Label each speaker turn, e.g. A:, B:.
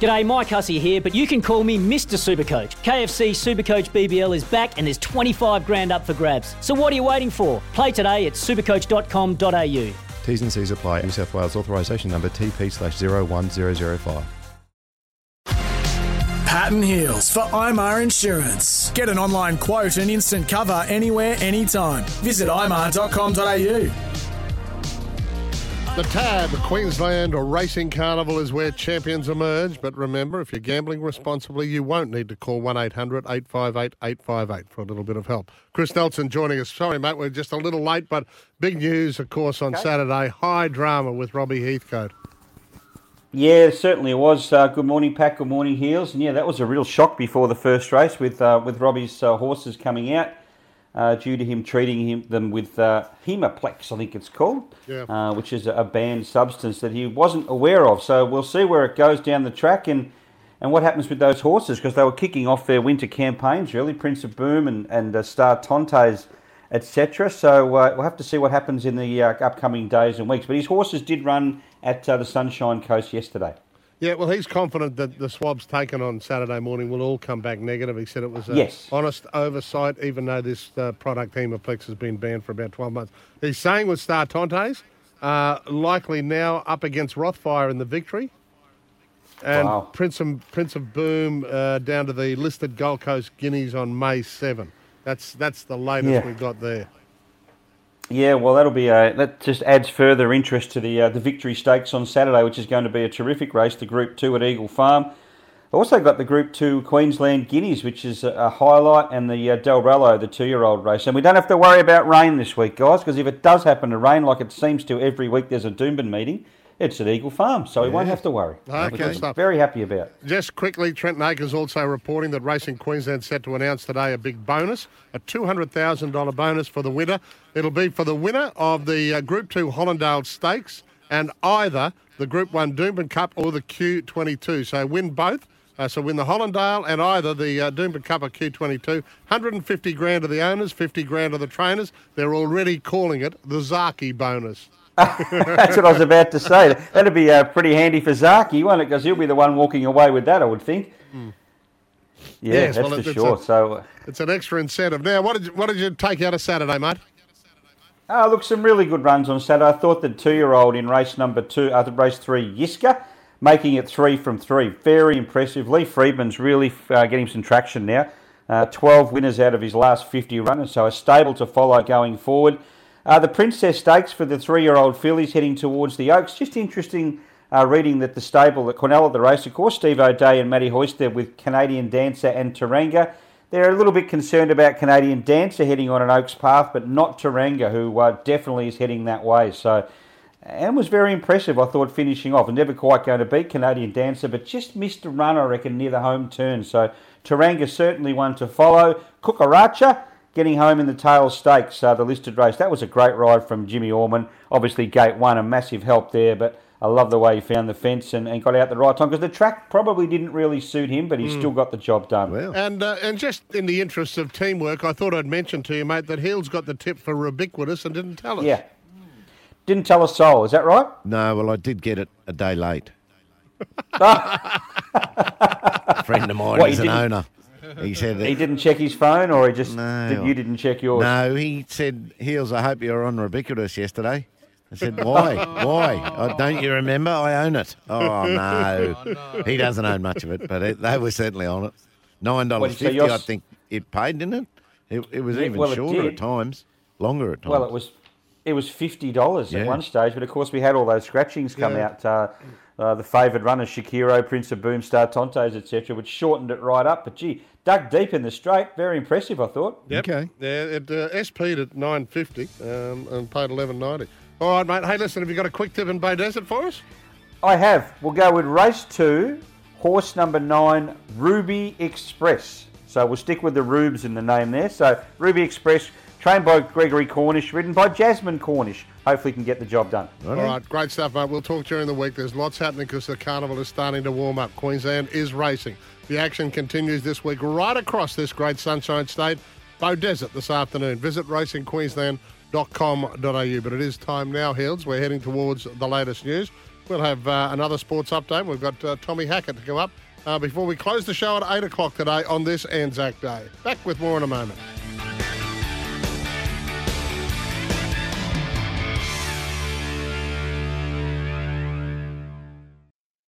A: G'day, Mike Hussey here, but you can call me Mr. Supercoach. KFC Supercoach BBL is back and there's 25 grand up for grabs. So what are you waiting for? Play today at supercoach.com.au.
B: T's and C's apply. New South Wales authorisation number TP slash 01005.
C: Patton Heels for IMAR Insurance. Get an online quote and instant cover anywhere, anytime. Visit imar.com.au.
D: The TAB, Queensland Racing Carnival, is where champions emerge. But remember, if you're gambling responsibly, you won't need to call 1 800 858 858 for a little bit of help. Chris Nelson joining us. Sorry, mate, we're just a little late, but big news, of course, on Saturday. High drama with Robbie Heathcote.
E: Yeah, certainly it was. Uh, good morning, Pat. Good morning, Heels. And yeah, that was a real shock before the first race with uh, with Robbie's uh, horses coming out uh, due to him treating him, them with uh, Hemoplex, I think it's called,
D: Yeah.
E: uh, which is a banned substance that he wasn't aware of. So we'll see where it goes down the track and, and what happens with those horses because they were kicking off their winter campaigns, really, Prince of Boom and, and uh, Star Tontes, etc. So uh, we'll have to see what happens in the uh, upcoming days and weeks. But his horses did run at uh, the Sunshine Coast yesterday.
D: Yeah, well, he's confident that the swabs taken on Saturday morning will all come back negative. He said it was a
E: Yes.
D: honest oversight, even though this uh, product, Hemoplex, has been banned for about 12 months. He's saying with Star Tontes, uh, likely now up against Rothfire in the victory. And
E: Wow.
D: Prince, of, Prince of Boom uh, down to the listed Gold Coast Guineas on May 7. That's, that's the latest
E: Yeah.
D: we've got there.
E: Yeah, well, that'll be a, that just adds further interest to the uh, the Victory Stakes on Saturday, which is going to be a terrific race. The Group Two at Eagle Farm. Also got the Group Two Queensland Guineas, which is a, a highlight, and the uh, Delrello, the two-year-old race. And we don't have to worry about rain this week, guys, because if it does happen to rain, like it seems to every week, there's a Doomben meeting. It's at Eagle Farm, so we won't have to worry.
D: Okay. Stuff.
E: Very happy about.
D: Just quickly, Trent Akers also reporting that Racing Queensland set to announce today a big bonus, a $200,000 bonus for the winner. It'll be for the winner of the uh, Group 2 Hollindale Stakes and either the Group 1 Doomben Cup or the Q22. So win both. Uh, so win the Hollindale and either the uh, Doomben Cup or Q22. 150 grand to the owners, 50 grand to the trainers. They're already calling it the Zaaki bonus.
E: That's what I was about to say. That'd be uh, pretty handy for Zaaki, won't it? Because he'll be the one walking away with that, I would think. Yeah,
D: Yes,
E: that's
D: well,
E: for
D: it's
E: sure.
D: a-
E: So.
D: It's an extra incentive. Now, what did you, what did you take out of Saturday, mate?
E: Oh, look, some really good runs on Saturday. I thought the two-year-old in race number two, uh, race three, Yiska, making it three from three. Very impressive. Lee Freedman's really uh, getting some traction now. Uh, 12 winners out of his last 50 runners, so a stable to follow going forward. Uh, the Princess Stakes for the three-year-old fillies heading towards the Oaks. Just interesting uh, reading that the stable, that Cornell at the race, of course, Steve O'Dea and Matty Hoysted with Canadian Dancer and Taranga. They're a little bit concerned about Canadian Dancer heading on an Oaks path, but not Taranga, who uh, definitely is heading that way. So, and was very impressive, I thought, finishing off. Never quite going to beat Canadian Dancer, but just missed a run, I reckon, near the home turn. So, Taranga certainly one to follow. Kukaracha getting home in the tail stakes, uh, the listed race. That was a great ride from Jimmy Orman. Obviously, gate one, a massive help there, but I love the way he found the fence and, and got out the right time because the track probably didn't really suit him, but he still got the job done.
D: And uh, and just in the interest of teamwork, I thought I'd mention to you, mate, that Hill's got the tip for ubiquitous and didn't tell us.
E: Yeah. Didn't tell a soul, is that right?
F: No, well, I did get it a day late. a friend of mine
E: What,
F: is an owner. He said
E: He didn't check his phone, or he just
F: No.
E: did, you didn't check yours?
F: No, he said, Heels, I hope you were on Ubiquitous yesterday. I said, why? why? Oh, don't you remember? I own it. Oh, oh, no. He doesn't own much of it, but it, they were certainly on it. $9.50,
E: so
F: I think it paid, didn't it? It, it was
E: Yeah,
F: even
E: well,
F: shorter at times, longer at times.
E: Well, it was it was fifty dollars
F: Yeah.
E: at one stage, but of course we had all those scratchings come
D: Yeah.
E: out. Uh, uh, the favoured runners, Shakiro, Prince of Boom, Star Tontes, etc., which shortened it right up. But gee, dug deep in the straight, very impressive, I thought.
D: Yep.
F: Okay.
D: Yeah, it uh, SP'd at nine fifty um, and paid eleven ninety. All right, mate. Hey, listen, have you got a quick tip in Beaudesert for us?
E: I have. We'll go with race two, horse number nine, Ruby Express. So we'll stick with the Rubes in the name there. So Ruby Express, trained by Gregory Cornish, ridden by Jasmine Cornish. Hopefully can get the job done.
D: All right, great stuff, mate. We'll talk during the week. There's lots happening because the carnival is starting to warm up. Queensland is racing. The action continues this week right across this great sunshine state. Beaudesert this afternoon. Visit racingqueensland.com.au. But it is time now, Hills. We're heading towards the latest news. We'll have uh, another sports update. We've got uh, Tommy Hackett to come up uh, before we close the show at 8 o'clock today on this Anzac Day. Back with more in a moment.